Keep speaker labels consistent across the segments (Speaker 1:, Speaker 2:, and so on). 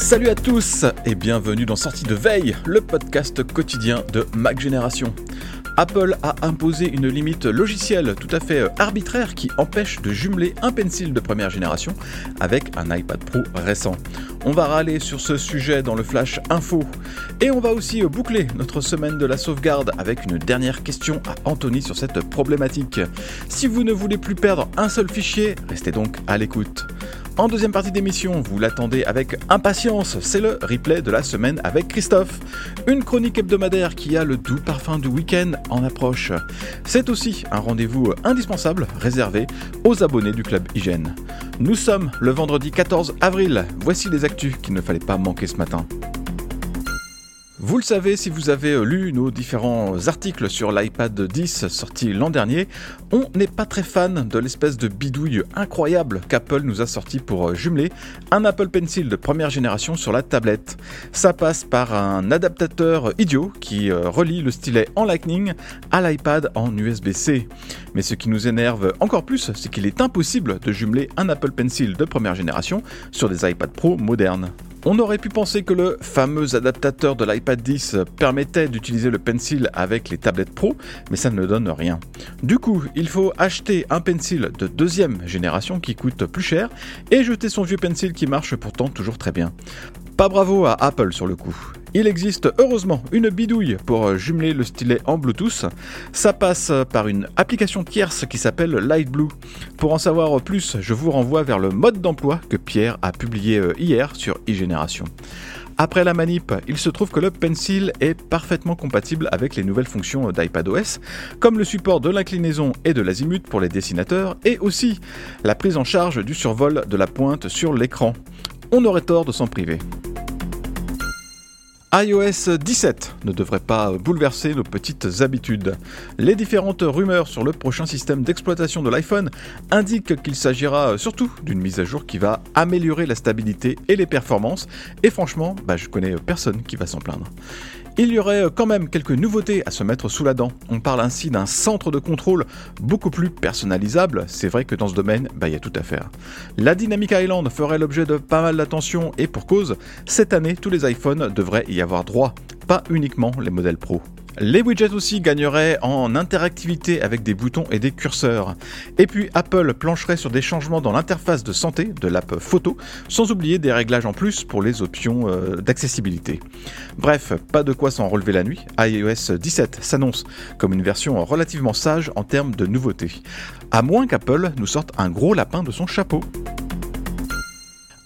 Speaker 1: Salut à tous et bienvenue dans Sortie de Veille, le podcast quotidien de Mac Génération. Apple a imposé une limite logicielle tout à fait arbitraire qui empêche de jumeler un pencil de première génération avec un iPad Pro récent. On va râler sur ce sujet dans le Flash Info. Et on va aussi boucler notre semaine de la sauvegarde avec une dernière question à Anthony sur cette problématique. Si vous ne voulez plus perdre un seul fichier, restez donc à l'écoute. En deuxième partie d'émission, vous l'attendez avec impatience, c'est le replay de la semaine avec Christophe. Une chronique hebdomadaire qui a le doux parfum du week-end en approche. C'est aussi un rendez-vous indispensable réservé aux abonnés du club Hygiène. Nous sommes le vendredi 14 avril, voici les actus qu'il ne fallait pas manquer ce matin. Vous le savez si vous avez lu nos différents articles sur l'iPad 10 sorti l'an dernier, on n'est pas très fan de l'espèce de bidouille incroyable qu'Apple nous a sorti pour jumeler un Apple Pencil de première génération sur la tablette. Ça passe par un adaptateur idiot qui euh, relie le stylet en Lightning à l'iPad en USB-C. Mais ce qui nous énerve encore plus, c'est qu'il est impossible de jumeler un Apple Pencil de première génération sur des iPad Pro modernes. On aurait pu penser que le fameux adaptateur de l'iPad 10 permettait d'utiliser le Pencil avec les tablettes Pro, mais ça ne donne rien. Du coup, il faut acheter un Pencil de deuxième génération qui coûte plus cher et jeter son vieux Pencil qui marche pourtant toujours très bien. Pas bravo à Apple sur le coup. Il existe heureusement une bidouille pour jumeler le stylet en Bluetooth. Ça passe par une application tierce qui s'appelle Lightblue. Pour en savoir plus, je vous renvoie vers le mode d'emploi que Pierre a publié hier sur iGénération. Après la manip, il se trouve que le Pencil est parfaitement compatible avec les nouvelles fonctions d'iPadOS, comme le support de l'inclinaison et de l'azimut pour les dessinateurs, et aussi la prise en charge du survol de la pointe sur l'écran. On aurait tort de s'en priver iOS 17 ne devrait pas bouleverser nos petites habitudes. Les différentes rumeurs sur le prochain système d'exploitation de l'iPhone indiquent qu'il s'agira surtout d'une mise à jour qui va améliorer la stabilité et les performances, et franchement, bah, je connais personne qui va s'en plaindre. Il y aurait quand même quelques nouveautés à se mettre sous la dent. On parle ainsi d'un centre de contrôle beaucoup plus personnalisable. C'est vrai que dans ce domaine, bah, il y a tout à faire. La Dynamic Island ferait l'objet de pas mal d'attention et pour cause, cette année, tous les iPhones devraient y avoir droit, pas uniquement les modèles Pro. Les widgets aussi gagneraient en interactivité avec des boutons et des curseurs. Et puis Apple plancherait sur des changements dans l'interface de santé de l'app photo, sans oublier des réglages en plus pour les options euh, d'accessibilité. Bref, pas de quoi s'en relever la nuit, iOS 17 s'annonce comme une version relativement sage en termes de nouveautés. À moins qu'Apple nous sorte un gros lapin de son chapeau.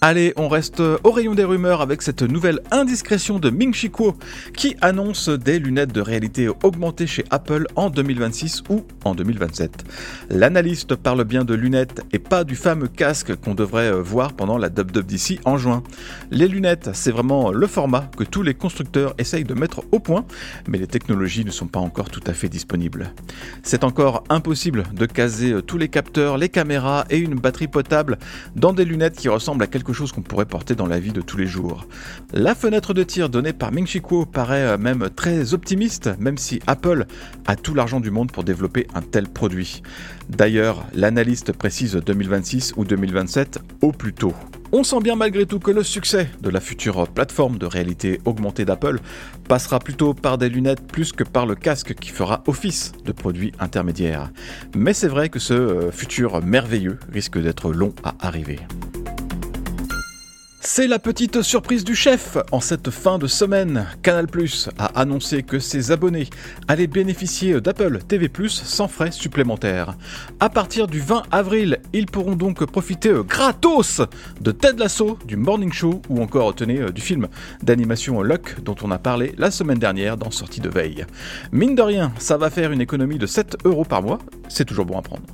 Speaker 1: Allez, on reste au rayon des rumeurs avec cette nouvelle indiscrétion de Ming Chi Kuo qui annonce des lunettes de réalité augmentée chez Apple en 2026 ou en 2027. L'analyste parle bien de lunettes et pas du fameux casque qu'on devrait voir pendant la WWDC en juin. Les lunettes, c'est vraiment le format que tous les constructeurs essayent de mettre au point, mais les technologies ne sont pas encore tout à fait disponibles. C'est encore impossible de caser tous les capteurs, les caméras et une batterie potable dans des lunettes qui ressemblent à quelque chose qu'on pourrait porter dans la vie de tous les jours. La fenêtre de tir donnée par Ming Chi Kuo paraît euh, même très optimiste, même si Apple a tout l'argent du monde pour développer un tel produit. D'ailleurs, l'analyste précise 2026 ou 2027 au plus tôt. On sent bien malgré tout que le succès de la future plateforme de réalité augmentée d'Apple passera plutôt par des lunettes plus que par le casque qui fera office de produit intermédiaire. Mais c'est vrai que ce euh, futur merveilleux risque d'être long à arriver. C'est la petite surprise du chef. En cette fin de semaine, Canal Plus a annoncé que ses abonnés allaient bénéficier d'Apple TV Plus sans frais supplémentaires. À partir du 20 avril, ils pourront donc profiter gratos de Ted Lasso, du Morning Show ou encore, tenez, du film d'animation Luck dont on a parlé la semaine dernière dans Sortie de veille. Mine de rien, ça va faire une économie de 7 euros par mois, c'est toujours bon à prendre.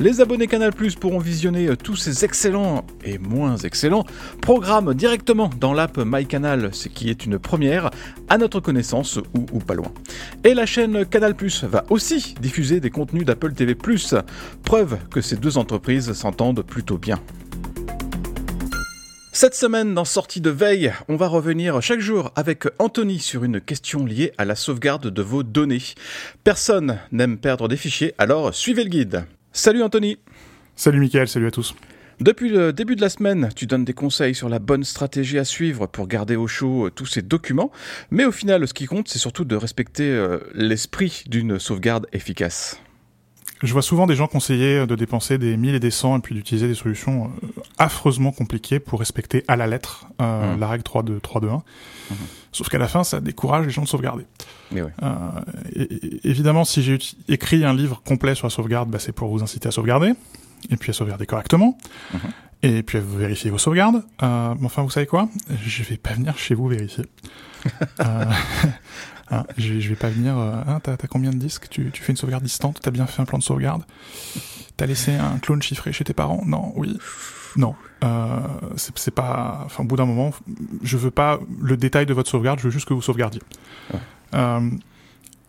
Speaker 1: Les abonnés Canal Plus pourront visionner tous ces excellents et moins excellents programmes directement dans l'app MyCanal, ce qui est une première à notre connaissance ou, pas loin. Et la chaîne Canal Plus va aussi diffuser des contenus d'Apple TV+, preuve que ces deux entreprises s'entendent plutôt bien. Cette semaine, dans Sortie de veille, on va revenir chaque jour avec Anthony sur une question liée à la sauvegarde de vos données. Personne n'aime perdre des fichiers, alors suivez le guide. Salut Anthony
Speaker 2: Salut Mickaël, salut à tous
Speaker 1: depuis le début de la semaine, tu donnes des conseils sur la bonne stratégie à suivre pour garder au chaud euh, tous ces documents, mais au final, ce qui compte, c'est surtout de respecter euh, l'esprit d'une sauvegarde efficace.
Speaker 2: Je vois souvent des gens conseiller de dépenser des 1000 et des 100 et puis d'utiliser des solutions euh, affreusement compliquées pour respecter à la lettre euh, mmh. la règle 3.2, 3.2.1. Mmh. Sauf qu'à la fin, ça décourage les gens de sauvegarder.
Speaker 1: Mais ouais.
Speaker 2: euh, et, et, évidemment, si j'ai écrit un livre complet sur la sauvegarde, bah, c'est pour vous inciter à sauvegarder et puis à sauvegarder correctement, mmh. et puis à vérifier vos sauvegardes. Euh, mais enfin, vous savez quoi? Je vais pas venir chez vous vérifier. euh, hein, je, je, vais pas venir. Euh, hein, t'as, combien de disques? Tu, tu, fais une sauvegarde distante T'as bien fait un plan de sauvegarde T'as laissé un clone chiffré chez tes parents? Non, oui. Non, euh, c'est, pas. Enfin, au bout d'un moment, je veux pas le détail de votre sauvegarde. Je veux juste que vous sauvegardiez. Ouais.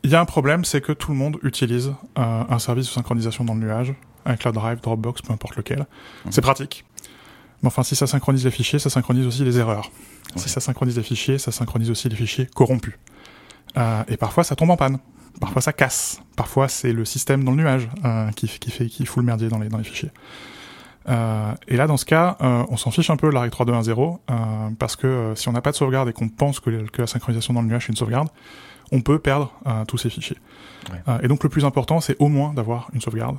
Speaker 2: Il y a un problème, c'est que tout le monde utilise euh, un service de synchronisation dans le nuage, un Cloud Drive, Dropbox, peu importe lequel. Mmh. C'est pratique. Mais enfin, si ça synchronise les fichiers, ça synchronise aussi les erreurs. Ouais. Si ça synchronise les fichiers, ça synchronise aussi les fichiers corrompus. Euh, et parfois, ça tombe en panne. Parfois, ça casse. Parfois, c'est le système dans le nuage euh, qui, qui, fait qui fout le merdier dans les, dans les fichiers. Euh, et là, dans ce cas, euh, on s'en fiche un peu de la règle 3.2.1.0 euh, parce que si on n'a pas de sauvegarde et qu'on pense que, que, la synchronisation dans le nuage c'est une sauvegarde, on peut perdre tous ces fichiers. Ouais. et donc, le plus important, c'est au moins d'avoir une sauvegarde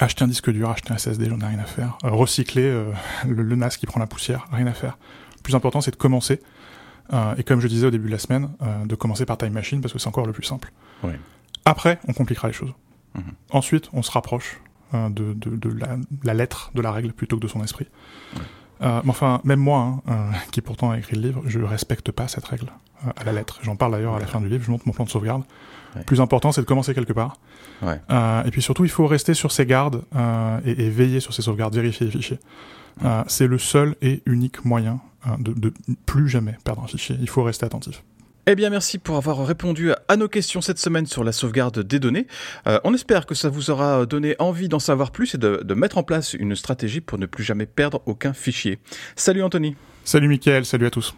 Speaker 2: acheter un disque dur, acheter un SSD, j'en ai rien à faire. Euh, recycler euh, le, le, NAS qui prend la poussière, rien à faire. Le plus important, c'est de commencer. Euh, et comme je disais au début de la semaine, de commencer par Time Machine parce que c'est encore le plus simple.
Speaker 1: Oui.
Speaker 2: Après, on compliquera les choses.
Speaker 1: Mhm.
Speaker 2: Ensuite, on se rapproche de, de, de la, la, lettre de la règle plutôt que de son esprit.
Speaker 1: Oui.
Speaker 2: mais enfin, même moi, hein, qui pourtant a écrit le livre, je respecte pas cette règle à la lettre. J'en parle d'ailleurs à la fin du livre, je montre mon plan de sauvegarde.
Speaker 1: Ouais.
Speaker 2: Plus important, c'est de commencer quelque part.
Speaker 1: Ouais.
Speaker 2: Euh, et puis surtout, il faut rester sur ses gardes euh, et, et, veiller sur ses sauvegardes, vérifier les fichiers. Ouais. Euh, c'est le seul et unique moyen de, de, plus jamais perdre un fichier. Il faut rester attentif.
Speaker 1: Eh bien, merci pour avoir répondu à nos questions cette semaine sur la sauvegarde des données. Euh, on espère que ça vous aura donné envie d'en savoir plus et de, de, mettre en place une stratégie pour ne plus jamais perdre aucun fichier. Salut Anthony.
Speaker 2: Salut Mickaël, salut à tous.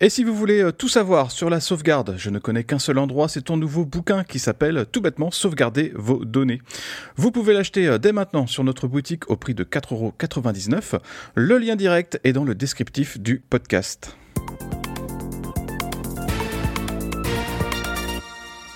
Speaker 1: Et si vous voulez tout savoir sur la sauvegarde, je ne connais qu'un seul endroit, c'est ton nouveau bouquin qui s'appelle tout bêtement Sauvegarder vos données. Vous pouvez l'acheter dès maintenant sur notre boutique au prix de 4,99€. Le lien direct est dans le descriptif du podcast.